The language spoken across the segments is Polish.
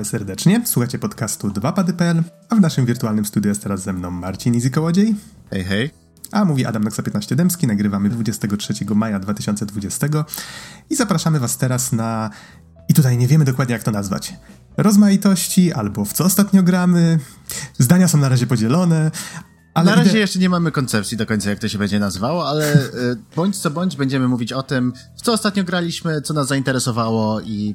Witamy serdecznie, słuchacie podcastu 2pady.pl, a w naszym wirtualnym studiu jest teraz ze mną Marcin Izy Kołodziej. Hej, hej. A mówi Adam Noxa 15 Dębski, nagrywamy 23 maja 2020 i zapraszamy was teraz na... I tutaj nie wiemy dokładnie jak to nazwać. Rozmaitości, albo w co ostatnio gramy. Zdania są na razie podzielone, na razie jeszcze nie mamy koncepcji do końca, jak to się będzie nazywało, ale y, bądź co bądź będziemy mówić o tym, w co ostatnio graliśmy, co nas zainteresowało i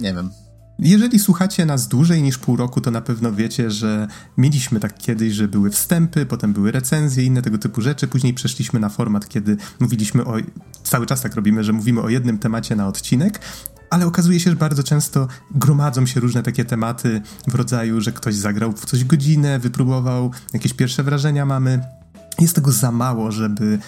nie wiem, jeżeli słuchacie nas dłużej niż pół roku, to na pewno wiecie, że mieliśmy tak kiedyś, że były wstępy, potem były recenzje, inne tego typu rzeczy. Później przeszliśmy na format, kiedy mówiliśmy o. Cały czas tak robimy, że mówimy o jednym temacie na odcinek, ale okazuje się, że bardzo często gromadzą się różne takie tematy w rodzaju, że ktoś zagrał w coś godzinę, wypróbował, jakieś pierwsze wrażenia mamy. Jest tego za mało, żeby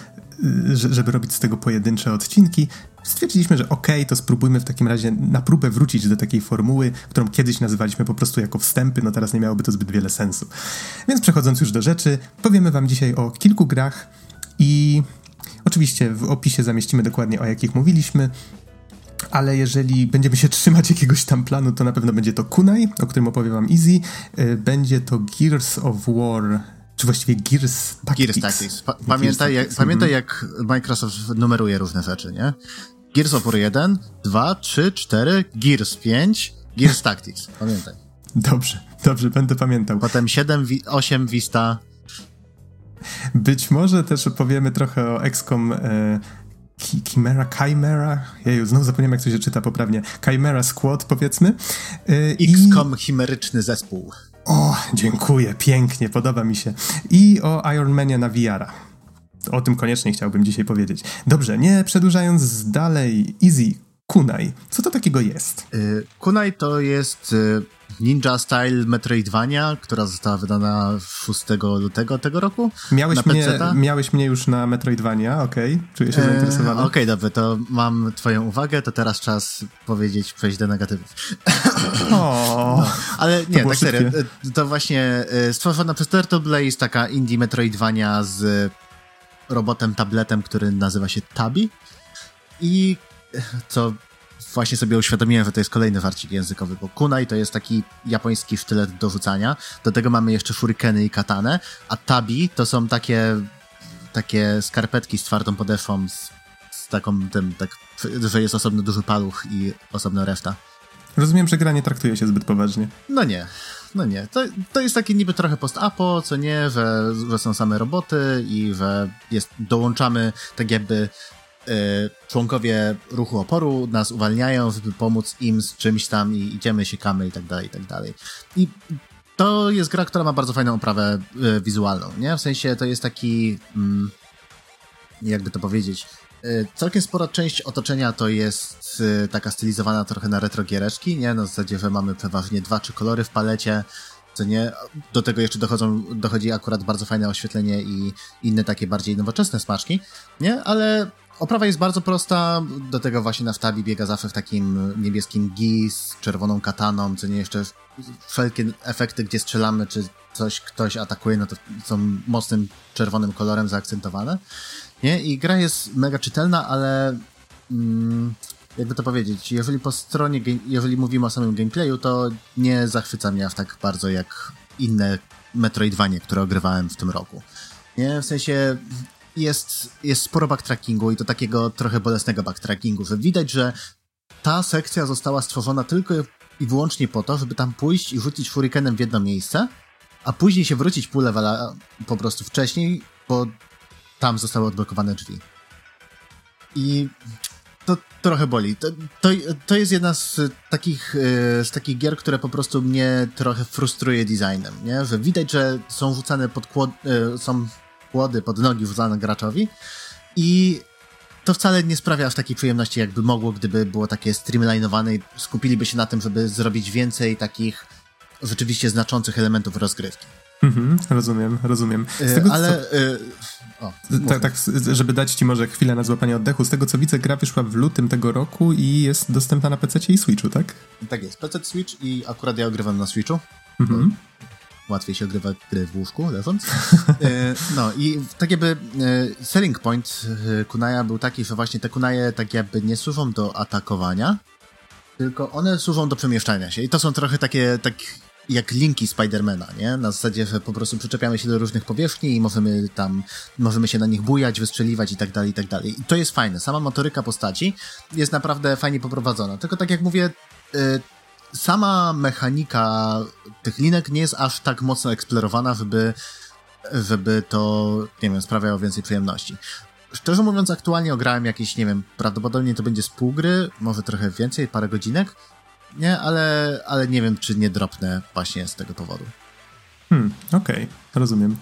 żeby robić z tego pojedyncze odcinki, stwierdziliśmy, że okej, okay, to spróbujmy w takim razie na próbę wrócić do takiej formuły, którą kiedyś nazywaliśmy po prostu jako wstępy, no teraz nie miałoby to zbyt wiele sensu. Więc przechodząc już do rzeczy, powiemy wam dzisiaj o kilku grach i oczywiście w opisie zamieścimy dokładnie o jakich mówiliśmy, ale jeżeli będziemy się trzymać jakiegoś tam planu, to na pewno będzie to Kunai, o którym opowiem wam Easy, y, będzie to Gears of War czy właściwie Gears Tactics. Gears Tactics. Pa pamiętaj, jak, pamiętaj, jak Microsoft numeruje różne rzeczy, nie? Gears of War 1, 2, 3, 4, Gears 5, Gears Tactics. Pamiętaj. Dobrze, dobrze, będę pamiętał. Potem 7, 8 Vista. Być może też opowiemy trochę o XCOM e, Chimera, Chimera, jeju, znowu zapomniałem jak to się czyta poprawnie, Chimera Squad powiedzmy. E, XCOM i... chimeryczny zespół. O, dziękuję, pięknie, podoba mi się. I o Iron Manie na VR-a. O tym koniecznie chciałbym dzisiaj powiedzieć. Dobrze, nie przedłużając dalej, Easy, Kunai. Co to takiego jest? Y, kunai to jest y, Ninja Style Metroidvania, która została wydana 6 lutego tego roku. Miałeś, mnie, miałeś mnie już na Metroidvania, okej, okay. czuję się e, zainteresowany. Okej, okay, dobrze, to mam twoją uwagę, to teraz czas powiedzieć, przejść do negatywów. No, ale nie, tak serio, e, to właśnie e, stworzona przez Turtle Blaze, taka indie Metroidvania z robotem, tabletem, który nazywa się Tabi i co właśnie sobie uświadomiłem, że to jest kolejny warcik językowy, bo kunai to jest taki japoński sztylet do rzucania. Do tego mamy jeszcze shurikeny i katane, a tabi to są takie takie skarpetki z twardą podeszwą, z, z taką tym, tak, że jest osobno duży paluch i osobno reszta. Rozumiem, że gra nie traktuje się zbyt poważnie. No nie. No nie, to, to jest takie niby trochę post-apo, co nie, że, że są same roboty i że jest, dołączamy tak jakby członkowie ruchu oporu nas uwalniają, żeby pomóc im z czymś tam i idziemy, siekamy i tak dalej, i tak dalej. I to jest gra, która ma bardzo fajną oprawę y, wizualną, nie? W sensie to jest taki, mm, jakby to powiedzieć, y, całkiem spora część otoczenia to jest taka stylizowana trochę na retro giereczki, nie? Na zasadzie, że mamy przeważnie dwa, trzy kolory w palecie, co nie? Do tego jeszcze dochodzą, dochodzi akurat bardzo fajne oświetlenie i inne takie bardziej nowoczesne smaczki, nie? Ale Oprawa jest bardzo prosta, do tego właśnie na wtabi biega zawsze w takim niebieskim gi z czerwoną kataną, co nie jeszcze wszelkie efekty, gdzie strzelamy, czy coś ktoś atakuje, no to są mocnym czerwonym kolorem zaakcentowane. Nie? I gra jest mega czytelna, ale mm, jakby to powiedzieć, jeżeli po stronie, jeżeli mówimy o samym gameplayu, to nie zachwyca mnie aż tak bardzo jak inne Metroidvanie, które ogrywałem w tym roku. Nie? W sensie jest, jest sporo backtrackingu i to takiego trochę bolesnego backtrackingu, że widać, że ta sekcja została stworzona tylko i wyłącznie po to, żeby tam pójść i rzucić furikenem w jedno miejsce, a później się wrócić pół levela po prostu wcześniej, bo tam zostały odblokowane drzwi. I to trochę boli. To, to, to jest jedna z takich, e, z takich gier, które po prostu mnie trochę frustruje designem, nie? Że widać, że są rzucane pod kłod, e, są kłody pod nogi wrzucane graczowi i to wcale nie sprawia aż takiej przyjemności, jakby mogło, gdyby było takie streamlinowane i skupiliby się na tym, żeby zrobić więcej takich rzeczywiście znaczących elementów rozgrywki. Mhm, rozumiem, rozumiem. Z tego, Ale... Co... O, tak, tak, żeby dać ci może chwilę na złapanie oddechu. Z tego co widzę, gra wyszła w lutym tego roku i jest dostępna na PC i Switchu, tak? Tak jest, PC, Switch i akurat ja ogrywam na Switchu. Mhm łatwiej się ogrywa gry w łóżku, leżąc. E, no i tak jakby e, selling point e, kunaja był taki, że właśnie te kunaje tak jakby nie służą do atakowania, Tylko one służą do przemieszczania się i to są trochę takie, tak jak linki Spidermana, nie? Na zasadzie, że po prostu przyczepiamy się do różnych powierzchni i możemy tam, możemy się na nich bujać, wystrzeliwać i tak dalej, i tak dalej. I to jest fajne. Sama motoryka postaci jest naprawdę fajnie poprowadzona. Tylko tak jak mówię, y, sama mechanika tych linek nie jest aż tak mocno eksplorowana, żeby, żeby to, nie wiem, sprawiało więcej przyjemności. Szczerze mówiąc, aktualnie ograłem jakieś, nie wiem, prawdopodobnie to będzie z pół gry, może trochę więcej, parę godzinek, nie, ale, ale nie wiem, czy nie dropnę właśnie z tego powodu. Hmm, okej, okay, rozumiem.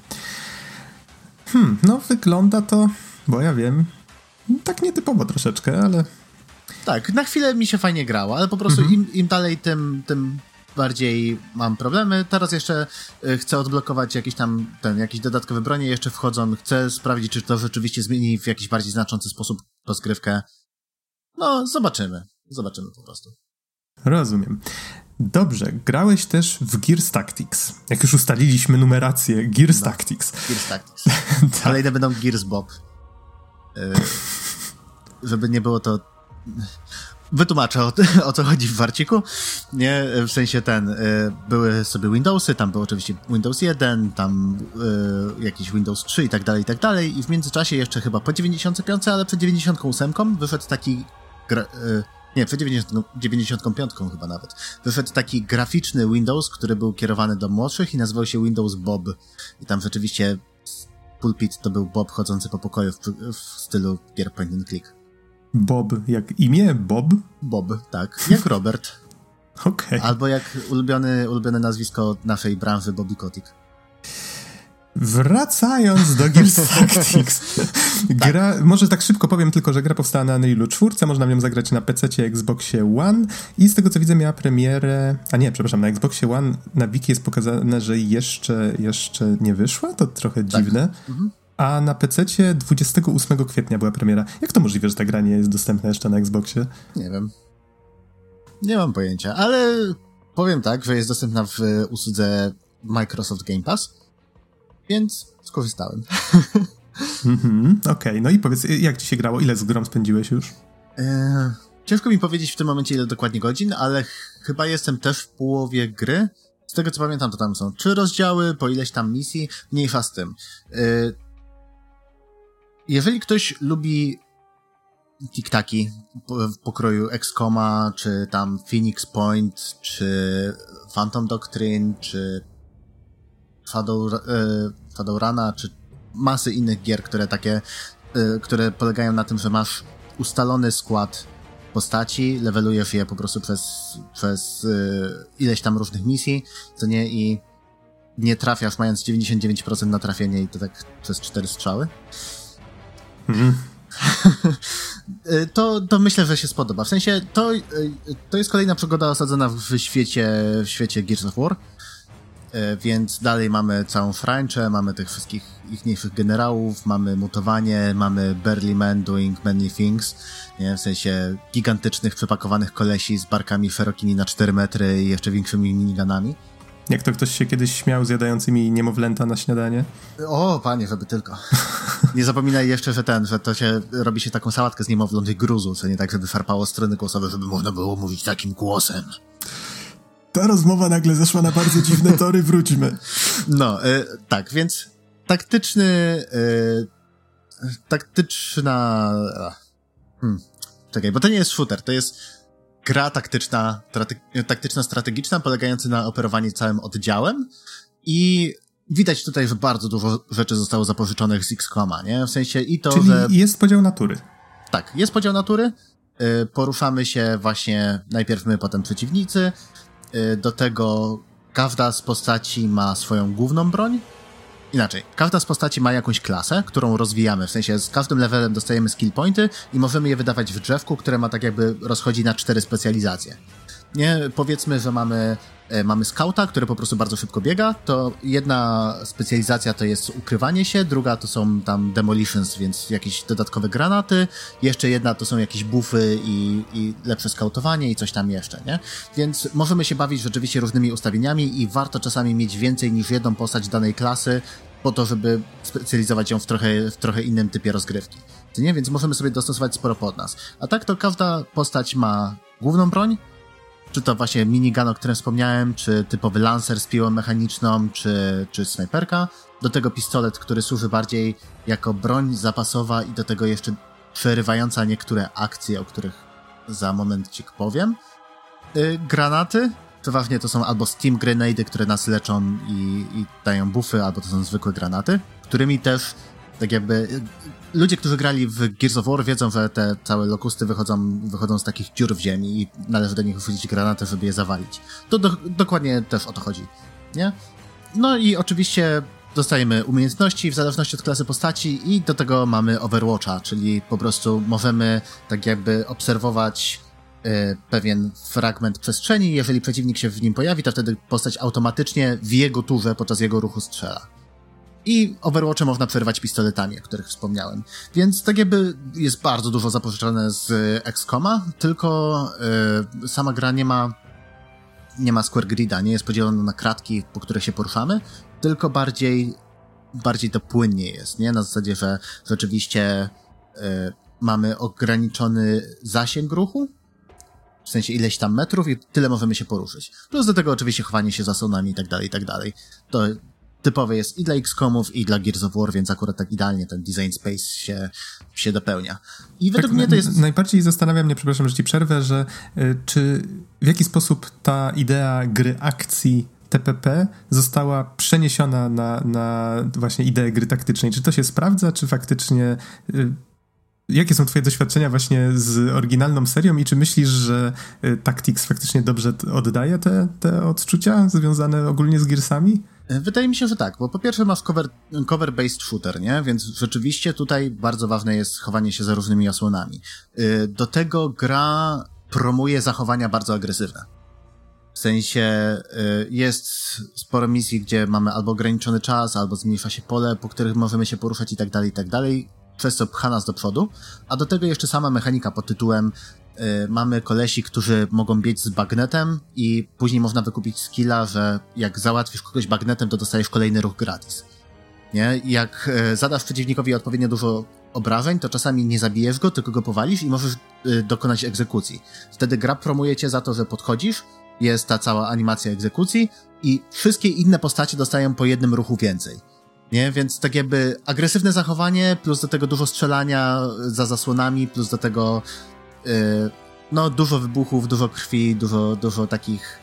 Hmm, no wygląda to, bo ja wiem, tak nietypowo troszeczkę, ale... Tak, na chwilę mi się fajnie grało, ale po prostu mhm. im, im dalej, tym, tym bardziej mam problemy. Teraz jeszcze y, chcę odblokować jakieś tam, ten, jakieś dodatkowe bronie jeszcze wchodzą. Chcę sprawdzić, czy to rzeczywiście zmieni w jakiś bardziej znaczący sposób rozgrywkę. No, zobaczymy. Zobaczymy po prostu. Rozumiem. Dobrze, grałeś też w Gears Tactics. Jak już ustaliliśmy numerację, Gears no, Tactics. Gears Tactics. tak. Kolejne będą Gears Bob. Yy, żeby nie było to... Wytłumaczę o, o, co chodzi w Warciku. Nie, w sensie ten, y, były sobie Windowsy, tam był oczywiście Windows 1, tam y, jakiś Windows 3 i tak dalej, i tak dalej. I w międzyczasie jeszcze chyba po 95, ale przed 98 wyszedł taki gra, y, nie, przed 90, 95 chyba nawet, wyszedł taki graficzny Windows, który był kierowany do młodszych i nazywał się Windows Bob. I tam rzeczywiście pulpit to był Bob chodzący po pokoju w, w stylu gier point and click. Bob, jak imię? Bob? Bob, tak. Jak Robert. Okej. Okay. Albo jak ulubiony, ulubione nazwisko naszej branży Bobby Kotick. Wracając do Gears Tactics. gra, tak. Może tak szybko powiem tylko, że gra powstała na Unrealu 4, można w nią zagrać na PC, Xboxie One i z tego co widzę miała premierę, a nie, przepraszam, na Xboxie One na wiki jest pokazane, że jeszcze, jeszcze nie wyszła, to trochę tak. dziwne. Mhm. A na PC 28 kwietnia była premiera. Jak to możliwe, że ta gra nie jest dostępna jeszcze na Xboxie? Nie wiem. Nie mam pojęcia, ale powiem tak, że jest dostępna w usłudze Microsoft Game Pass więc skorzystałem. Mhm, Okej, okay. no i powiedz, jak ci się grało? Ile z grą spędziłeś już? Eee, ciężko mi powiedzieć w tym momencie, ile dokładnie godzin, ale ch chyba jestem też w połowie gry. Z tego co pamiętam, to tam są trzy rozdziały, po ileś tam misji, mniejsza z tym. Eee, jeżeli ktoś lubi tiktaki w pokroju XCOMa, czy tam Phoenix Point, czy Phantom Doctrine, czy Shadow, e, Shadowruna, czy masy innych gier, które takie, e, które polegają na tym, że masz ustalony skład postaci, levelujesz je po prostu przez, przez e, ileś tam różnych misji, co nie, i nie trafiasz mając 99% na trafienie i to tak przez cztery strzały. Mm. to, to myślę, że się spodoba. W sensie, to, to jest kolejna przygoda osadzona w świecie, w świecie Gears of War. E, więc dalej mamy całą franczę, mamy tych wszystkich ichniejszych generałów, mamy mutowanie, mamy Burly Man doing many things, nie? w sensie gigantycznych, przepakowanych kolesi z barkami szerokimi na 4 metry i jeszcze większymi miniganami. Jak to ktoś się kiedyś śmiał zjadającymi niemowlęta na śniadanie? O, panie, żeby tylko. Nie zapominaj jeszcze, że ten, że to się robi się taką sałatkę z niemowląt i gruzu, co nie tak, żeby farpało strony głosowe, żeby można było mówić takim głosem. Ta rozmowa nagle zeszła na bardzo dziwne tory, wróćmy. No, y, tak, więc taktyczny, y, taktyczna, hmm, czekaj, bo to nie jest shooter, to jest gra taktyczna, taktyczna, strategiczna, polegająca na operowaniu całym oddziałem i widać tutaj, że bardzo dużo rzeczy zostało zapożyczonych z XCOMa, nie? W sensie i to, Czyli że... jest podział natury. Tak, jest podział natury, y, poruszamy się właśnie najpierw my, potem przeciwnicy, do tego każda z postaci ma swoją główną broń. Inaczej, każda z postaci ma jakąś klasę, którą rozwijamy. W sensie z każdym levelem dostajemy skill pointy i możemy je wydawać w drzewku, które ma tak jakby rozchodzi na cztery specjalizacje. Nie, powiedzmy, że mamy E, mamy skauta, który po prostu bardzo szybko biega, to jedna specjalizacja to jest ukrywanie się, druga to są tam demolitions, więc jakieś dodatkowe granaty, jeszcze jedna to są jakieś buffy i, i lepsze skautowanie i coś tam jeszcze, nie? Więc możemy się bawić rzeczywiście różnymi ustawieniami i warto czasami mieć więcej niż jedną postać danej klasy, po to, żeby specjalizować ją w trochę, w trochę innym typie rozgrywki. Nie? Więc możemy sobie dostosować sporo pod nas. A tak to każda postać ma główną broń, czy to właśnie minigun, o którym wspomniałem, czy typowy lancer z piłą mechaniczną, czy, czy snajperka. Do tego pistolet, który służy bardziej jako broń zapasowa i do tego jeszcze przerywająca niektóre akcje, o których za momencik powiem. Yy, granaty. Przeważnie to są albo Steam Grenady, które nas leczą i, i dają buffy, albo to są zwykłe granaty, którymi też tak jakby ludzie, którzy grali w Gears of War wiedzą, że te całe lokusty wychodzą, wychodzą z takich dziur w ziemi i należy do nich wrzucić granatę, żeby je zawalić. To do, dokładnie też o to chodzi, nie? No i oczywiście dostajemy umiejętności w zależności od klasy postaci i do tego mamy Overwatcha, czyli po prostu możemy tak jakby obserwować y, pewien fragment przestrzeni. Jeżeli przeciwnik się w nim pojawi, to wtedy postać automatycznie w jego turze podczas jego ruchu strzela. I Overwatche można przerywać pistoletami, o których wspomniałem. Więc tak jakby jest bardzo dużo zapożyczone z XCOMa, tylko yy, sama gra nie ma nie ma square grida, nie jest podzielona na kratki, po których się poruszamy, tylko bardziej bardziej to płynnie jest, nie? Na zasadzie, że rzeczywiście yy, mamy ograniczony zasięg ruchu, w sensie ileś tam metrów i tyle możemy się poruszyć. Plus do tego oczywiście chowanie się zasłonami i tak dalej, i tak dalej. To typowy jest i dla XCOMów, i dla Gears of War, więc akurat tak idealnie ten design space się, się dopełnia. I według tak, mnie to jest... Najbardziej zastanawia mnie, przepraszam, że ci przerwę, że y, czy w jaki sposób ta idea gry akcji TPP została przeniesiona na, na właśnie ideę gry taktycznej. Czy to się sprawdza, czy faktycznie... Y, jakie są twoje doświadczenia właśnie z oryginalną serią i czy myślisz, że y, Tactics faktycznie dobrze oddaje te, te odczucia związane ogólnie z Gearsami? Wydaje mi się, że tak, bo po pierwsze masz cover, cover-based shooter, nie? Więc rzeczywiście tutaj bardzo ważne jest chowanie się za różnymi osłonami. Y, do tego gra promuje zachowania bardzo agresywne. W sensie y, jest sporo misji, gdzie mamy albo ograniczony czas, albo zmniejsza się pole, po których możemy się poruszać i tak dalej, i tak dalej, przez co pcha nas do przodu, a do tego jeszcze sama mechanika pod tytułem mamy kolesi, którzy mogą biec z bagnetem i później można wykupić skilla, że jak załatwisz kogoś bagnetem, to dostajesz kolejny ruch gratis. Nie? Jak y, zadasz przeciwnikowi odpowiednio dużo obrażeń, to czasami nie zabijesz go, tylko go powalisz i możesz y, dokonać egzekucji. Wtedy gra promuje cię za to, że podchodzisz, jest ta cała animacja egzekucji i wszystkie inne postacie dostają po jednym ruchu więcej. Nie? Więc tak jakby agresywne zachowanie, plus do tego dużo strzelania za zasłonami, plus do tego Y, no, dużo wybuchów, dużo krwi, dużo, dużo takich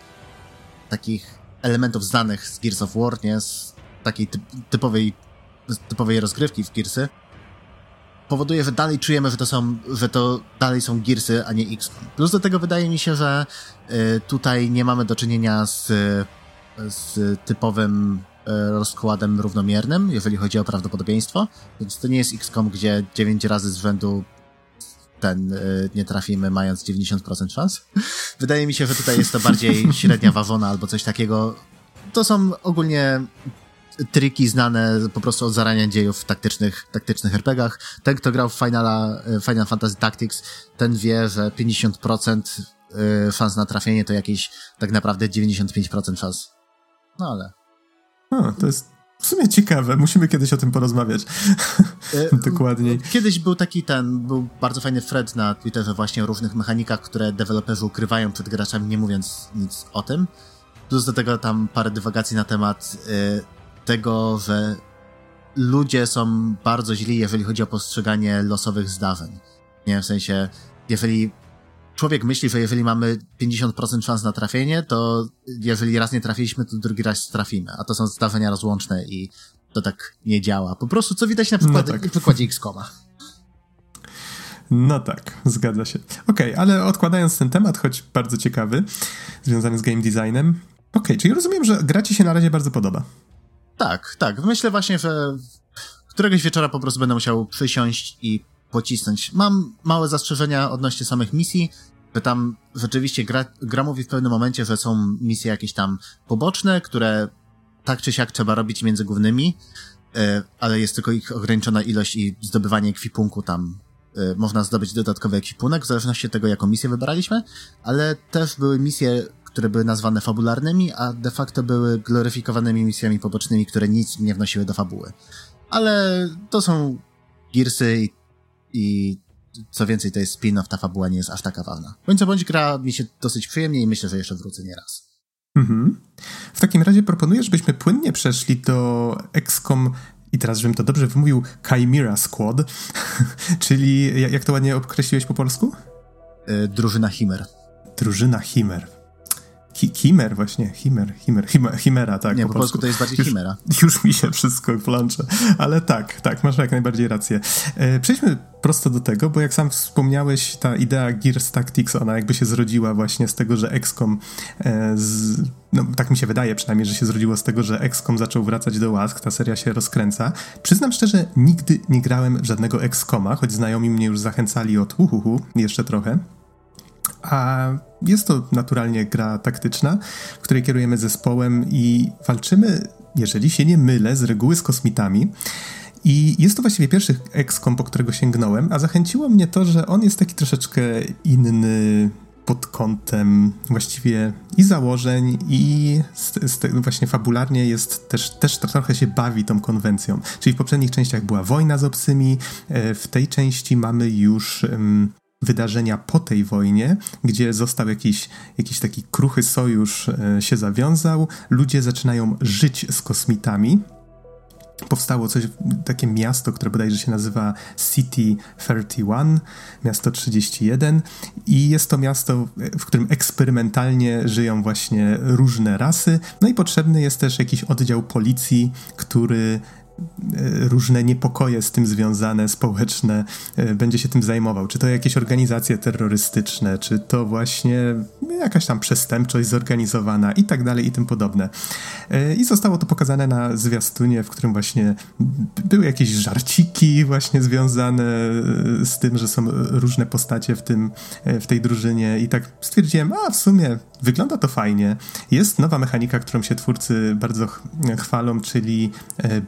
takich elementów znanych z Gears of War, nie? Z takiej typowej, typowej rozgrywki w Gearsy powoduje, że dalej czujemy, że to są, że to dalej są Gearsy, a nie X. Plus do tego wydaje mi się, że y, tutaj nie mamy do czynienia z, z typowym y, rozkładem równomiernym, jeżeli chodzi o prawdopodobieństwo, więc to nie jest XCOM, gdzie 9 razy z rzędu ten y, nie trafimy mając 90% szans. Wydaje mi się, że tutaj jest to bardziej średnia wawona albo coś takiego. To są ogólnie triki znane po prostu od zarania dziejów w taktycznych, taktycznych RPGach. Ten, kto grał w Finala, y, Final Fantasy Tactics, ten wie, że 50% y, szans na trafienie to jakieś tak naprawdę 95% szans. No ale... O, to jest w sumie ciekawe, musimy kiedyś o tym porozmawiać. E, Dokładniej. Kiedyś był taki ten, był bardzo fajny thread na Twitterze właśnie o różnych mechanikach, które deweloperzy ukrywają przed graczami, nie mówiąc nic o tym. Plus do tego tam parę dywagacji na temat y, tego, że ludzie są bardzo źli, jeżeli chodzi o postrzeganie losowych zdarzeń. Nie, w sensie, jeżeli człowiek myśli, że jeżeli mamy 50% szans na trafienie, to jeżeli raz nie trafiliśmy, to drugi raz trafimy. A to są zdarzenia rozłączne i to tak nie działa. Po prostu, co widać na przykład, no tak. przykładzie X-Koma. No tak, zgadza się. Okej, okay, ale odkładając ten temat, choć bardzo ciekawy, związany z game designem. Okej, okay, czyli rozumiem, że gra ci się na razie bardzo podoba. Tak, tak. Myślę właśnie, że któregoś wieczora po prostu będę musiał przysiąść i pocisnąć. Mam małe zastrzeżenia odnośnie samych misji, że tam rzeczywiście gra, gra mówi w pewnym momencie, że są misje jakieś tam poboczne, które tak czy siak trzeba robić między głównymi, e, ale jest tylko ich ograniczona ilość i zdobywanie ekwipunku tam e, można zdobyć dodatkowy ekwipunek, w zależności od tego, jaką misję wybraliśmy, ale też były misje, które były nazwane fabularnymi, a de facto były gloryfikowanymi misjami pobocznymi, które nic nie wnosiły do fabuły. Ale to są Gearsy i i co więcej, to jest spin-off, ta fabuła nie jest aż taka ważna. Bądź co bądź gra mi się dosyć przyjemnie i myślę, że jeszcze wrócę nieraz. Mhm. W takim razie proponuję, żebyśmy płynnie przeszli do XCOM i teraz, żebym to dobrze wymówił, Chimera Squad, czyli jak to ładnie określiłeś po polsku? Yy, drużyna Chimer. Drużyna Chimer. Chimer właśnie, Chimer, Chimer, Chimera, tak. Nie, po, po polsku to jest bardziej już, Chimera. Już mi się wszystko plącze, ale tak, tak, masz jak najbardziej rację. E, przejdźmy prosto do tego, bo jak sam wspomniałeś, ta idea Gears Tactics, ona jakby się zrodziła właśnie z tego, że XCOM, e, z, no tak mi się wydaje przynajmniej, że się zrodziło z tego, że XCOM zaczął wracać do łask, ta seria się rozkręca. Przyznam szczerze, nigdy nie grałem w żadnego XCOMa, choć znajomi mnie już zachęcali od uhuhu, jeszcze trochę. A jest to naturalnie gra taktyczna, w której kierujemy zespołem i walczymy, jeżeli się nie mylę, z reguły z kosmitami. I jest to właściwie pierwszy XCOM, po którego sięgnąłem, a zachęciło mnie to, że on jest taki troszeczkę inny pod kątem właściwie i założeń, i z, z właśnie fabularnie jest też, też trochę się bawi tą konwencją. Czyli w poprzednich częściach była wojna z obcymi, e, w tej części mamy już wydarzenia po tej wojnie, gdzie został jakiś, jakiś taki kruchy sojusz e, się zawiązał, ludzie zaczynają żyć z kosmitami. Powstało coś, takie miasto, które bodajże się nazywa City 31, miasto 31 i jest to miasto, w którym eksperymentalnie żyją właśnie różne rasy, no i potrzebny jest też jakiś oddział policji, który różne niepokoje z tym związane, społeczne, e, będzie się tym zajmował. Czy to jakieś organizacje terrorystyczne, czy to właśnie jakaś tam przestępczość zorganizowana i tak dalej i tym podobne. E, I zostało to pokazane na zwiastunie, w którym właśnie były jakieś żarciki właśnie związane z tym, że są różne postacie w, tym, w tej drużynie i tak stwierdziłem, a w sumie wygląda to fajnie. Jest nowa mechanika, którą się twórcy bardzo chwalą, czyli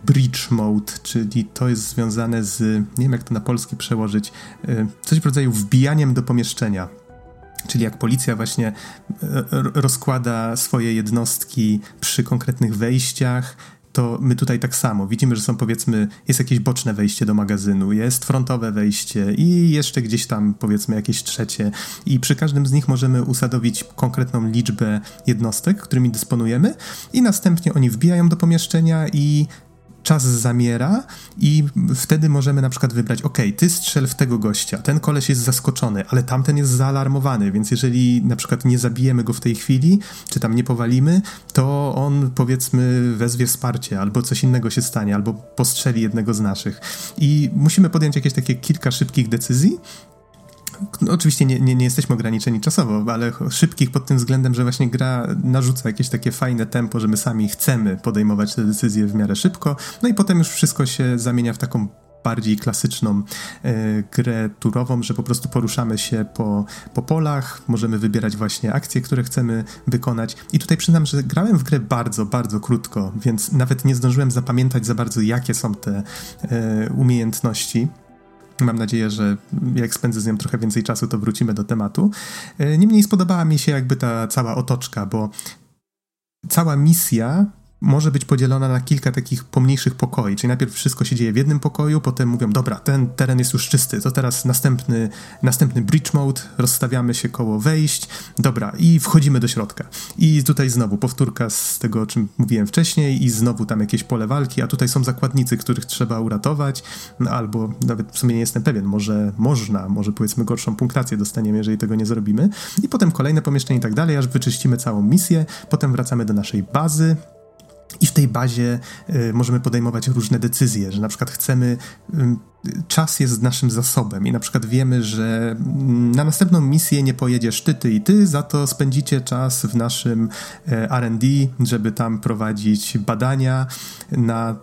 bridge Mode, czyli to jest związane z, nie wiem jak to na polski przełożyć, e, coś w rodzaju wbijaniem do pomieszczenia. Czyli jak policja właśnie e, rozkłada swoje jednostki przy konkretnych wejściach, to my tutaj tak samo. Widzimy, że są powiedzmy, jest jakieś boczne wejście do magazynu, jest frontowe wejście i jeszcze gdzieś tam powiedzmy jakieś trzecie. I przy każdym z nich możemy usadowić konkretną liczbę jednostek, którymi dysponujemy i następnie oni wbijają do pomieszczenia i czas zamiera i wtedy możemy na przykład wybrać, ok, ty strzel w tego gościa, ten koleś jest zaskoczony, ale tamten jest zaalarmowany, więc jeżeli na przykład nie zabijemy go w tej chwili, czy tam nie powalimy, to on powiedzmy wezwie wsparcie, albo coś innego się stanie, albo postrzeli jednego z naszych. I musimy podjąć jakieś takie kilka szybkich decyzji, oczywiście nie, nie, nie, jesteśmy ograniczeni czasowo, ale szybkich pod tym względem, że właśnie gra narzuca jakieś takie fajne tempo, że my sami chcemy podejmować te decyzje w miarę szybko, no i potem już wszystko się zamienia w taką bardziej klasyczną e, grę turową, że po prostu poruszamy się po, po polach, możemy wybierać właśnie akcje, które chcemy wykonać. I tutaj przyznam, że grałem w grę bardzo, bardzo krótko, więc nawet nie zdążyłem zapamiętać za bardzo, jakie są te e, umiejętności. Mam nadzieję, że jak spędzę z nią trochę więcej czasu, to wrócimy do tematu. E, niemniej spodobała mi się jakby ta cała otoczka, bo cała misja może być podzielona na kilka takich pomniejszych pokoi. Czyli najpierw wszystko się dzieje w jednym pokoju, potem mówią, dobra, ten teren jest już czysty, to teraz następny, następny bridge mode, rozstawiamy się koło wejść, dobra, i wchodzimy do środka. I tutaj znowu powtórka z tego, o czym mówiłem wcześniej, i znowu tam jakieś pole walki, a tutaj są zakładnicy, których trzeba uratować, no, albo nawet w sumie nie jestem pewien, może można, może powiedzmy gorszą punktację dostaniemy, jeżeli tego nie zrobimy. I potem kolejne pomieszczenie i tak dalej, aż wyczyścimy całą misję, potem wracamy do naszej bazy, i w tej bazie y, możemy podejmować różne decyzje, że na przykład chcemy, y, czas jest naszym zasobem i na przykład wiemy, że mm, na następną misję nie pojedziesz ty, ty i ty, za to spędzicie czas w naszym y, R&D, żeby tam prowadzić badania na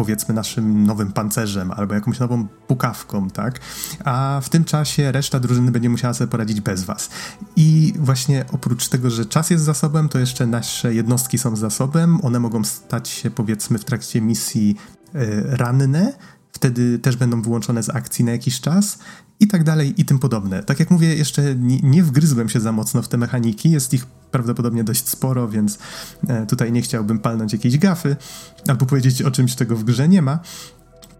powiedzmy naszym nowym pancerzem albo jakąś nową pukawką, tak? A w tym czasie reszta drużyny będzie musiała sobie poradzić bez was. I właśnie oprócz tego, że czas jest zasobem, to jeszcze nasze jednostki są zasobem. One mogą stać się powiedzmy w trakcie misji y, ranne, wtedy też będą wyłączone z akcji na jakiś czas i tak dalej i tym podobne. Tak jak mówię, jeszcze nie, wgryzłem się za mocno w te mechaniki, jest ich prawdopodobnie dość sporo, więc e, tutaj nie chciałbym palnąć jakiejś gafy albo powiedzieć o czymś, czego w grze nie ma,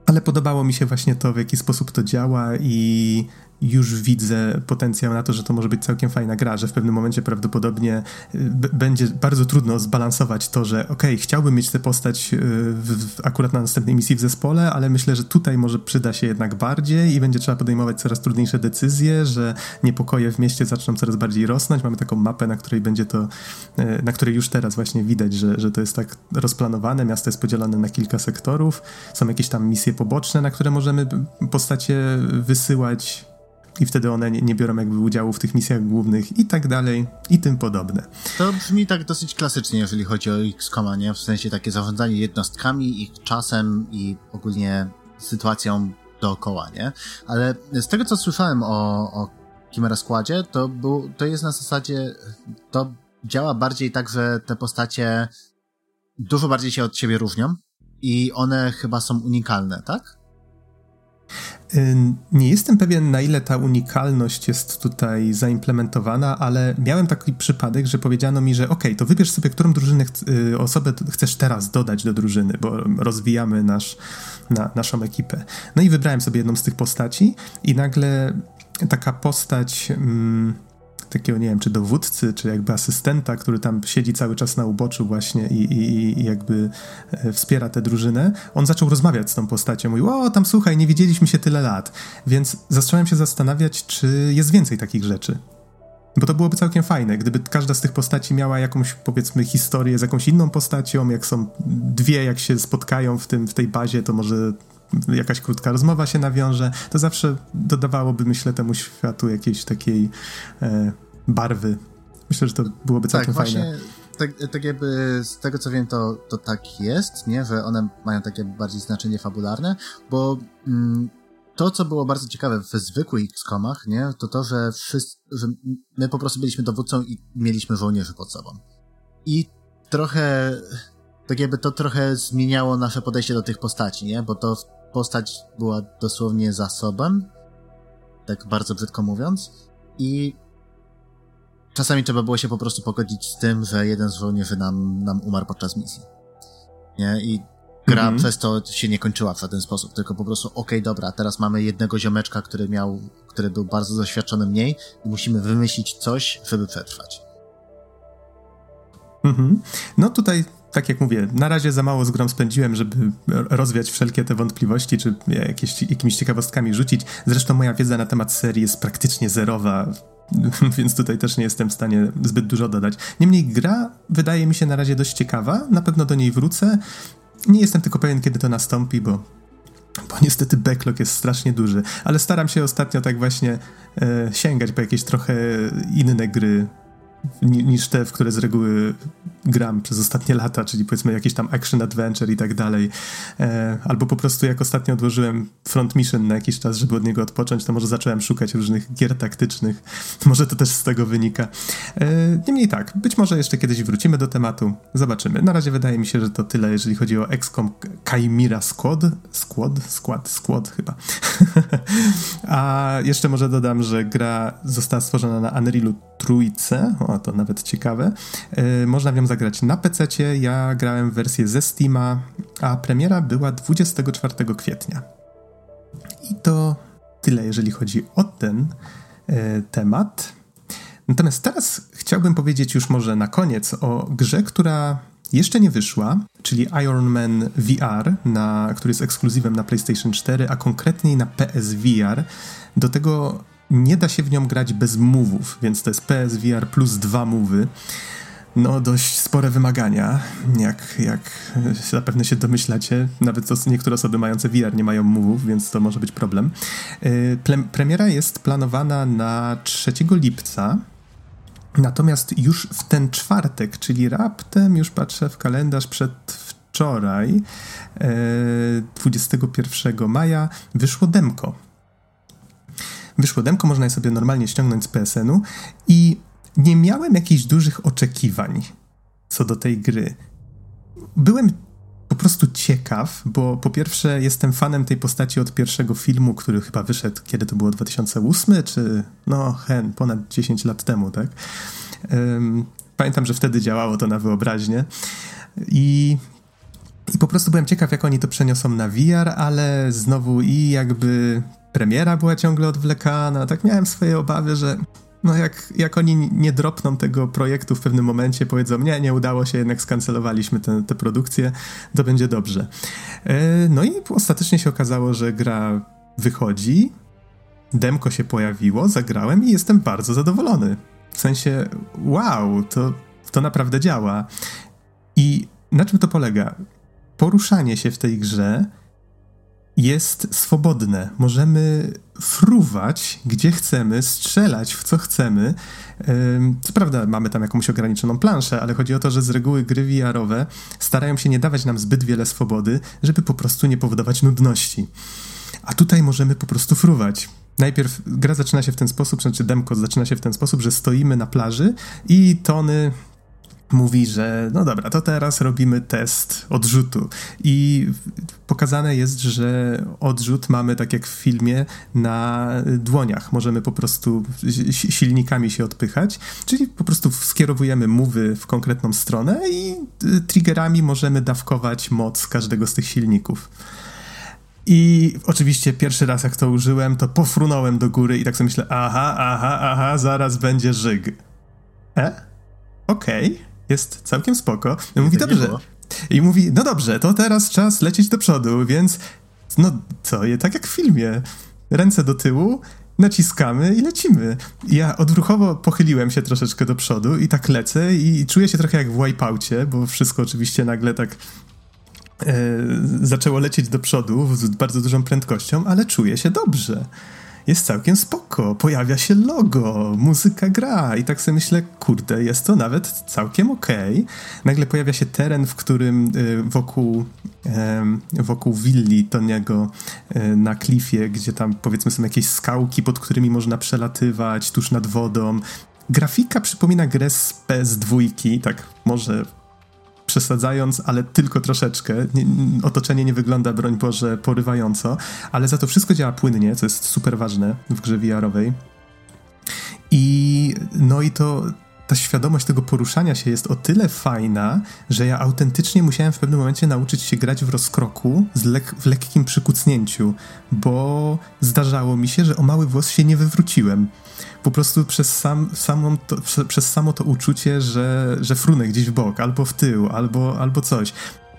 ale podobało mi się właśnie to, w jaki sposób to działa i już widzę potencjał na to, że to może być całkiem fajna gra, że w pewnym momencie prawdopodobnie y, będzie bardzo trudno zbalansować to, że okay, chciałbym mieć tę postać y, w, w, akurat na następnej misji w zespole, ale myślę, że tutaj może przyda się jednak bardziej i będzie trzeba podejmować coraz trudniejsze decyzje, że niepokoje w mieście zaczną coraz bardziej rosnąć. Mamy taką mapę, na której będzie to, y, na której już teraz właśnie widać, że, że to jest tak rozplanowane, miasto jest podzielone na kilka sektorów, są jakieś tam misje poboczne, na które możemy postacie wysyłać i wtedy one nie, nie, biorą jakby udziału w tych misjach głównych i tak dalej i tym podobne. To brzmi tak dosyć klasycznie, jeżeli chodzi o XCOMa, nie? W sensie takie zarządzanie jednostkami, ich czasem i ogólnie sytuacją dookoła, nie? Ale z tego, co słyszałem o, o Chimera Składzie, to, był, to jest na zasadzie, to działa bardziej tak, że te postacie dużo bardziej się od siebie różnią i one chyba są unikalne, tak? Nie jestem pewien, na ile ta unikalność jest tutaj zaimplementowana, ale miałem taki przypadek, że powiedziano mi, że ok, to wybierz sobie, którą drużynę, y, osobę chcesz teraz dodać do drużyny, bo rozwijamy nasz, na, naszą ekipę. No i wybrałem sobie jedną z tych postaci i nagle taka postać... Mm, takiego, nie wiem, czy dowódcy, czy jakby asystenta, który tam siedzi cały czas na uboczu właśnie i, i, i jakby e, wspiera tę drużynę, on zaczął rozmawiać z tą postacią. Mówił, o, tam słuchaj, nie widzieliśmy się tyle lat. Więc zacząłem się zastanawiać, czy jest więcej takich rzeczy. Bo to byłoby całkiem fajne, gdyby każda z tych postaci miała jakąś, powiedzmy, historię z jakąś inną postacią, jak są dwie, jak się spotkają w, tym, w tej bazie, to może jakaś krótka rozmowa się nawiąże, to zawsze dodawałoby, myślę, temu światu jakiejś takiej e, barwy. Myślę, że to byłoby tak, całkiem tak, fajne. Tak, tak jakby z tego co wiem, to, to tak jest, nie? że one mają takie bardziej znaczenie fabularne, bo mm, to, co było bardzo ciekawe w zwykłych XCOMach, nie? to to, że, wszyscy, że my po prostu byliśmy dowódcą i mieliśmy żołnierzy pod sobą. I trochę, tak jakby to trochę zmieniało nasze podejście do tych postaci, nie? Bo to postać była dosłownie zasobem, tak bardzo brzydko mówiąc, i czasami trzeba było się po prostu pogodzić z tym, że jeden z żołnierzy nam, nam umarł podczas misji. Nie? I gra mm -hmm. przez to się nie kończyła w żaden sposób, tylko po prostu, okej, okay, dobra, teraz mamy jednego ziomeczka, który miał, który był bardzo doświadczony mniej i musimy wymyślić coś, żeby przetrwać. Mhm. No tutaj tak jak mówię, na razie za mało z grą spędziłem, żeby rozwiać wszelkie te wątpliwości, czy jakieś, jakimiś ciekawostkami rzucić. Zresztą moja wiedza na temat serii jest praktycznie zerowa, więc tutaj też nie jestem w stanie zbyt dużo dodać. Niemniej gra wydaje mi się na razie dość ciekawa, na pewno do niej wrócę. Nie jestem tylko pewien, kiedy to nastąpi, bo bo niestety backlog jest strasznie duży, ale staram się ostatnio tak właśnie e, sięgać po jakieś trochę inne gry niż te, w które z reguły gram przez ostatnie lata, czyli powiedzmy jakieś tam action adventure i tak dalej. E, albo po prostu jak ostatnio odłożyłem Front Mission na jakiś czas, żeby od niego odpocząć, to może zacząłem szukać różnych gier taktycznych. Może to też z tego wynika. E, niemniej tak, być może jeszcze kiedyś wrócimy do tematu. Zobaczymy. Na razie wydaje mi się, że to tyle, jeżeli chodzi o XCOM Chimera Squad. Squad? Squad? Squad chyba. A jeszcze może dodam, że gra została stworzona na Unrealu trójce, to nawet ciekawe. Yy, można w nią zagrać na PC. Ja grałem w wersję ze Steama, a premiera była 24 kwietnia. I to tyle, jeżeli chodzi o ten yy, temat. Natomiast teraz chciałbym powiedzieć już może na koniec o grze, która jeszcze nie wyszła, czyli Iron Man VR, na, który jest ekskluzywem na PlayStation 4, a konkretniej na PSVR. Do tego nie da się w nią grać bez move'ów, więc to jest PSVR plus dwa move'y. No, dość spore wymagania, jak, jak zapewne się domyślacie. Nawet to niektóre osoby mające VR nie mają move'ów, więc to może być problem. Y, premiera jest planowana na 3 lipca, natomiast już w ten czwartek, czyli raptem, już patrzę w kalendarz przedwczoraj, 21 y, maja, wyszło demko wyszło demko, można je sobie normalnie ściągnąć z PSN-u i nie miałem jakichś dużych oczekiwań co do tej gry. Byłem po prostu ciekaw, bo po pierwsze jestem fanem tej postaci od pierwszego filmu, który chyba wyszedł, kiedy to było 2008, czy no hen, ponad 10 lat temu, tak? Um, pamiętam, że wtedy działało to na wyobraźnię i i po prostu byłem ciekaw, jak oni to przeniosą na VR, ale znowu i jakby premiera była ciągle odwlekana, tak miałem swoje obawy, że no jak, jak oni nie dropną tego projektu w pewnym momencie, powiedzą, nie, nie udało się, jednak skancelowaliśmy tę produkcję, to będzie dobrze. E, no i ostatecznie się okazało, że gra wychodzi, demko się pojawiło, zagrałem i jestem bardzo zadowolony. W sensie, wow, to, to naprawdę działa. I na czym to polega? Poruszanie się w tej grze jest swobodne. Możemy fruwać gdzie chcemy, strzelać w co chcemy. Co prawda mamy tam jakąś ograniczoną planszę, ale chodzi o to, że z reguły gry VR-owe starają się nie dawać nam zbyt wiele swobody, żeby po prostu nie powodować nudności. A tutaj możemy po prostu fruwać. Najpierw gra zaczyna się w ten sposób, znaczy demko zaczyna się w ten sposób, że stoimy na plaży i Tony mówi, że no dobra, to teraz robimy test odrzutu. I pokazane jest, że odrzut mamy tak jak w filmie na dłoniach. Możemy po prostu silnikami się odpychać, czyli po prostu skierowujemy mówy w konkretną stronę i y, triggerami możemy dawkować moc każdego z tych silników. I oczywiście pierwszy raz jak to użyłem, to pofrunąłem do góry i tak sobie myślę, aha, aha, aha, zaraz będzie żyg. E? Okej, okay. Jest całkiem spoko. I mówi, dobrze. I mówi, no dobrze, to teraz czas lecieć do przodu, więc no co, je tak jak w filmie. Ręce do tyłu, naciskamy i lecimy. Ja odruchowo pochyliłem się troszeczkę do przodu i tak lecę i czuję się trochę jak w Wipeoutie, bo wszystko oczywiście nagle tak e, zaczęło lecieć do przodu z bardzo dużą prędkością, ale czuję się dobrze. Jest całkiem spoko, pojawia się logo, muzyka gra i tak sobie myślę, kurde, jest to nawet całkiem okej. Okay. Nagle pojawia się teren, w którym y, wokół, wokół willi Toniego y, na klifie, gdzie tam powiedzmy są jakieś skałki, pod którymi można przelatywać, tuż nad wodą. Grafika przypomina grę z PS2, tak może przesadzając, ale tylko troszeczkę. Nie, otoczenie nie wygląda, broń Boże, porywająco, ale za to wszystko działa płynnie, co jest super ważne w grze VR-owej. I no i to ta świadomość tego poruszania się jest o tyle fajna, że ja autentycznie musiałem w pewnym momencie nauczyć się grać w rozkroku lek w lekkim przykucnięciu, bo zdarzało mi się, że o mały włos się nie wywróciłem po prostu przez, sam, samą to, przez samo to uczucie, że, że frunę gdzieś w bok, albo w tył, albo, albo coś.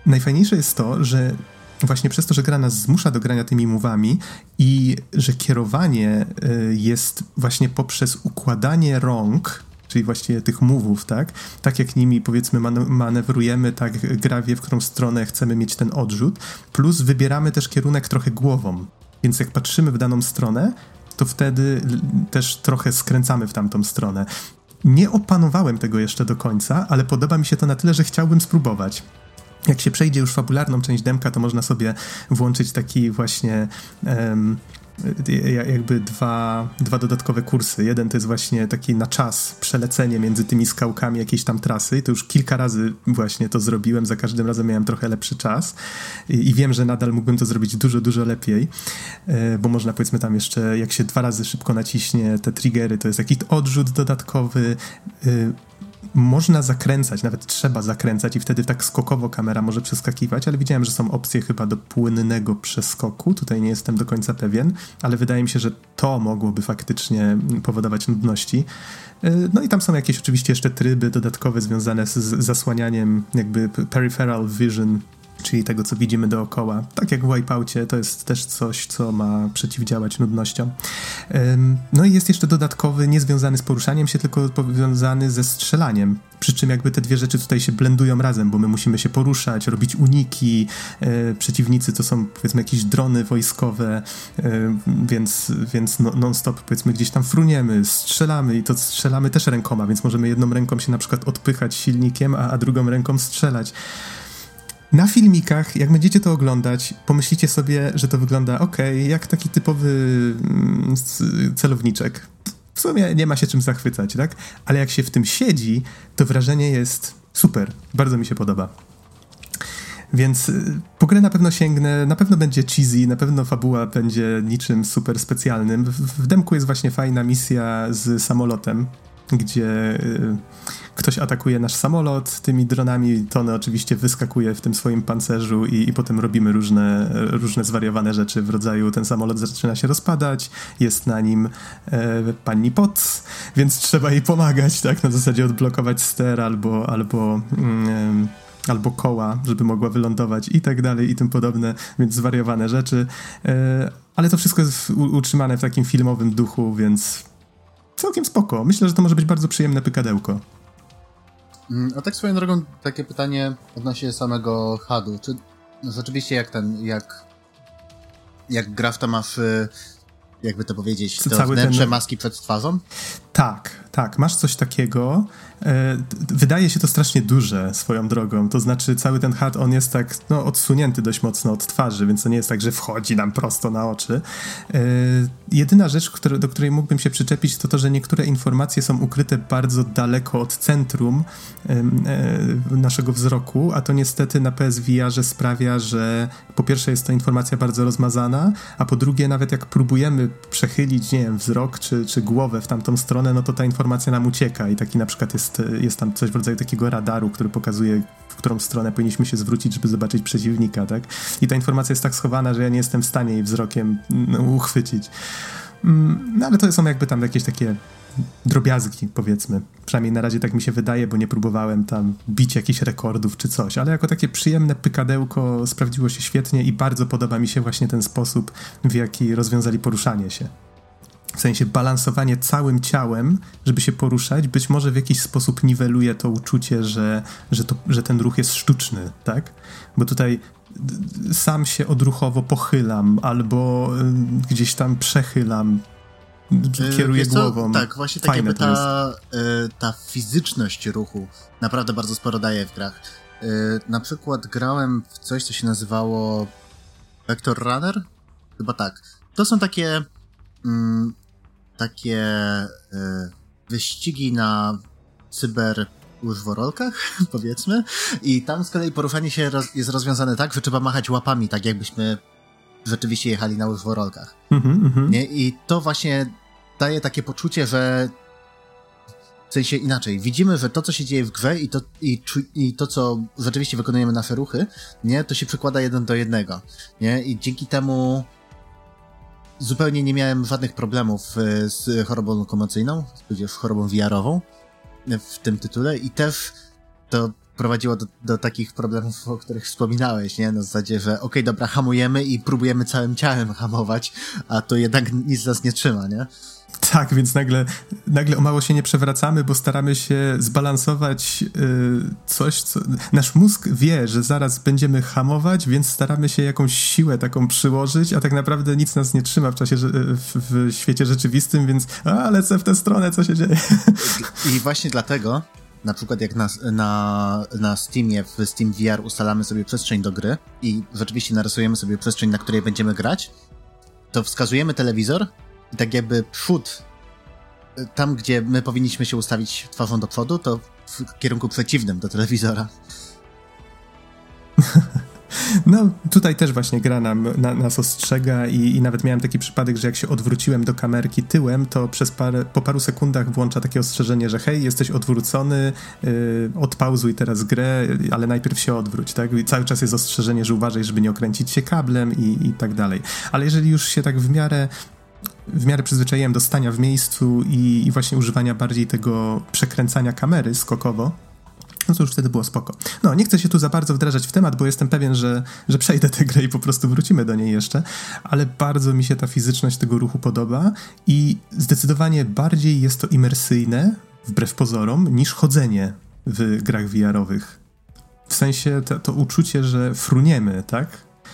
Najfajniejsze jest to, że właśnie przez to, że gra nas zmusza do grania tymi mówami i że kierowanie y, jest właśnie poprzez układanie rąk, czyli właściwie tych mówów, tak? Tak jak nimi powiedzmy manewrujemy, tak gra wie, w którą stronę chcemy mieć ten odrzut, plus wybieramy też kierunek trochę głową. Więc jak patrzymy w daną stronę, to wtedy też trochę skręcamy w tamtą stronę. Nie opanowałem tego jeszcze do końca, ale podoba mi się to na tyle, że chciałbym spróbować. Jak się przejdzie już fabularną część demka, to można sobie włączyć taki właśnie um, jakby dwa, dwa dodatkowe kursy. Jeden to jest właśnie taki na czas przelecenie między tymi skałkami jakiejś tam trasy. To już kilka razy właśnie to zrobiłem, za każdym razem miałem trochę lepszy czas i, i wiem, że nadal mógłbym to zrobić dużo, dużo lepiej, bo można powiedzmy tam jeszcze, jak się dwa razy szybko naciśnie te triggery, to jest jakiś odrzut dodatkowy, można zakręcać, nawet trzeba zakręcać i wtedy tak skokowo kamera może przeskakiwać, ale widziałem, że są opcje chyba do płynnego przeskoku. Tutaj nie jestem do końca pewien, ale wydaje mi się, że to mogłoby faktycznie powodować nudności. E, no i tam są jakieś oczywiście jeszcze tryby dodatkowe związane z zasłanianiem jakby peripheral vision czyli tego, co widzimy dookoła. Tak jak w Wipeoutie, to jest też coś, co ma przeciwdziałać nudnościom. No i jest jeszcze dodatkowy, niezwiązany z poruszaniem się, tylko powiązany ze strzelaniem. Przy czym jakby te dwie rzeczy tutaj się blendują razem, bo my musimy się poruszać, robić uniki. E, przeciwnicy to są powiedzmy jakieś drony wojskowe, e, więc, więc no, non-stop powiedzmy gdzieś tam fruniemy, strzelamy i to strzelamy też rękoma, więc możemy jedną ręką się na przykład odpychać silnikiem, a, a drugą ręką strzelać. Na filmikach, jak będziecie to oglądać, pomyślicie sobie, że to wygląda ok, jak taki typowy mm, celowniczek. W sumie nie ma się czym zachwycać, tak? Ale jak się w tym siedzi, to wrażenie jest super. Bardzo mi się podoba. Więc y, po grę na pewno sięgnę, na pewno będzie cheesy, na pewno fabuła będzie niczym super specjalnym. W, w demku jest właśnie fajna misja z samolotem, gdzie y, ktoś atakuje nasz samolot tymi dronami, Tony oczywiście wyskakuje w tym swoim pancerzu i, i potem robimy różne, różne zwariowane rzeczy w rodzaju ten samolot zaczyna się rozpadać, jest na nim e, pani Potts, więc trzeba jej pomagać, tak, na zasadzie odblokować ster albo, albo mm, albo koła, żeby mogła wylądować i tak dalej i tym podobne, więc zwariowane rzeczy. E, ale to wszystko jest utrzymane w takim filmowym duchu, więc całkiem spoko. Myślę, że to może być bardzo przyjemne pykadełko. Mm, a tak swoją drogą, takie pytanie odnośnie samego HUD-u. Czy no, rzeczywiście jak ten, jak jak gra w to ma w, jakby to powiedzieć, to wnętrze ten... maski przed twarzą? Tak, tak, masz coś takiego. E, wydaje się to strasznie duże swoją drogą, to znaczy cały ten HUD, on jest tak no, odsunięty dość mocno od twarzy, więc to nie jest tak, że wchodzi nam prosto na oczy. E, jedyna rzecz, do której mógłbym się przyczepić, to to, że niektóre informacje są ukryte bardzo daleko od centrum e, naszego wzroku, a to niestety na PSVR sprawia, że po pierwsze jest to informacja bardzo rozmazana, a po drugie nawet jak próbujemy przechylić, nie wiem, wzrok czy, czy głowę w tamtą stronę, no to ta informacja nam ucieka i taki na przykład jest, jest tam coś w rodzaju takiego radaru, który pokazuje, w którą stronę powinniśmy się zwrócić, żeby zobaczyć przeciwnika, tak? I ta informacja jest tak schowana, że ja nie jestem w stanie jej wzrokiem no, uchwycić. Mm, no ale to są jakby tam jakieś takie drobiazgi, powiedzmy. Przynajmniej na razie tak mi się wydaje, bo nie próbowałem tam bić jakichś rekordów czy coś, ale jako takie przyjemne pykadełko sprawdziło się świetnie i bardzo podoba mi się właśnie ten sposób, w jaki rozwiązali poruszanie się. W sensie balansowanie całym ciałem, żeby się poruszać, być może w jakiś sposób niweluje to uczucie, że, że, to, że ten ruch jest sztuczny, tak? Bo tutaj sam się odruchowo pochylam albo y, gdzieś tam przechylam, y, kieruję głową. Tak, właśnie tak jakby ta, y, ta fizyczność ruchu naprawdę bardzo sporo daje w grach. Na przykład grałem w coś, co się nazywało Vector Runner? Chyba tak. To są takie mm, takie y, wyścigi na cyber łyżworolkach, powiedzmy. I tam z kolei poruszanie się roz, jest rozwiązane tak, że trzeba machać łapami, tak jakbyśmy rzeczywiście jechali na łyżworolkach. Mm -hmm, Nie? I to właśnie daje takie poczucie, że w sensie inaczej. Widzimy, że to, co się dzieje w grze i to, i, i to co rzeczywiście wykonujemy nasze ruchy, nie, to się przekłada jeden do jednego. Nie? I dzięki temu zupełnie nie miałem żadnych problemów e, z chorobą lokomocyjną, tudzież chorobą wiarową w tym tytule i też to prowadziło do, do takich problemów, o których wspominałeś, nie? Na zasadzie, że okej, okay, dobra, hamujemy i próbujemy całym ciałem hamować, a to jednak nic nas nie trzyma, nie? Tak, więc nagle, nagle o mało się nie przewracamy, bo staramy się zbalansować yy, coś, co... Nasz mózg wie, że zaraz będziemy hamować, więc staramy się jakąś siłę taką przyłożyć, a tak naprawdę nic nas nie trzyma w czasie, w, w świecie rzeczywistym, więc a, lecę w tę stronę, co się dzieje. I właśnie dlatego na przykład jak na, na, na Steamie, w Steam VR ustalamy sobie przestrzeń do gry i rzeczywiście narysujemy sobie przestrzeń, na której będziemy grać, to wskazujemy telewizor i tak jakby przód, tam gdzie my powinniśmy się ustawić twarzą do przodu, to w kierunku przeciwnym do telewizora. No, tutaj też właśnie gra nam, na, nas ostrzega i, i, nawet miałem taki przypadek, że jak się odwróciłem do kamerki tyłem, to przez parę, po paru sekundach włącza takie ostrzeżenie, że hej, jesteś odwrócony, yy, odpauzuj teraz grę, ale najpierw się odwróć, tak? I cały czas jest ostrzeżenie, że uważaj, żeby nie okręcić się kablem i, i tak dalej. Ale jeżeli już się tak w miarę w miarę przyzwyczaiłem do stania w miejscu i, i, właśnie używania bardziej tego przekręcania kamery skokowo, no to już wtedy było spoko. No, nie chcę się tu za bardzo wdrażać w temat, bo jestem pewien, że, że przejdę tę grę i po prostu wrócimy do niej jeszcze, ale bardzo mi się ta fizyczność tego ruchu podoba i zdecydowanie bardziej jest to imersyjne, wbrew pozorom, niż chodzenie w grach VR-owych. W sensie to, to uczucie, że fruniemy, tak?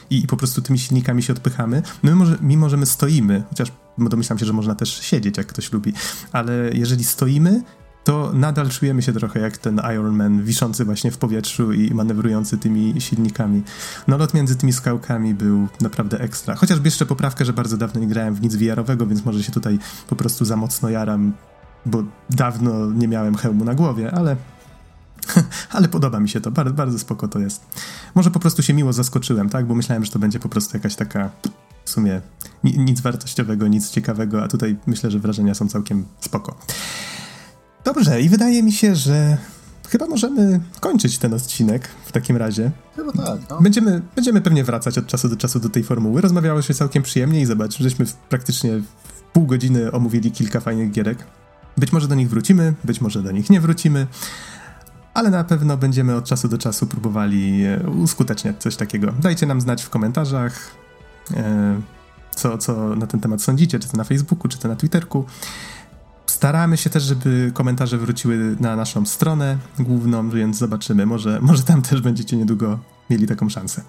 I, i, po prostu tymi silnikami się odpychamy. My może, mimo, że my stoimy, chociaż domyślam się, że można też siedzieć, jak ktoś lubi, ale jeżeli stoimy, to nadal czujemy się trochę jak ten Iron Man wiszący właśnie w powietrzu i manewrujący tymi silnikami. No lot między tymi skałkami był naprawdę ekstra. Chociażby jeszcze poprawkę, że bardzo dawno nie grałem w nic VR-owego, więc może się tutaj po prostu za mocno jaram, bo dawno nie miałem hełmu na głowie, ale ale podoba mi się to, bardzo, bardzo spoko to jest. Może po prostu się miło zaskoczyłem, tak, bo myślałem, że to będzie po prostu jakaś taka w sumie nic wartościowego, nic ciekawego, a tutaj myślę, że wrażenia są całkiem spoko. Dobrze, i wydaje mi się, że chyba możemy kończyć ten odcinek w takim razie. Chyba tak, no. Będziemy, będziemy pewnie wracać od czasu do czasu do tej formuły. Rozmawiało się całkiem przyjemnie i zobacz, żeśmy w praktycznie w pół godziny omówili kilka fajnych gierek. Być może do nich wrócimy, być może do nich nie wrócimy, ale na pewno będziemy od czasu do czasu próbowali e, uskuteczniać coś takiego. Dajcie nam znać w komentarzach, co, co na ten temat sądzicie, czy to na Facebooku, czy to na Twitterku. Staramy się też, żeby komentarze wróciły na naszą stronę główną, więc zobaczymy. Może, może tam też będziecie niedługo mieli taką szansę.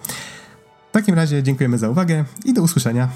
W takim razie dziękujemy za uwagę i do usłyszenia.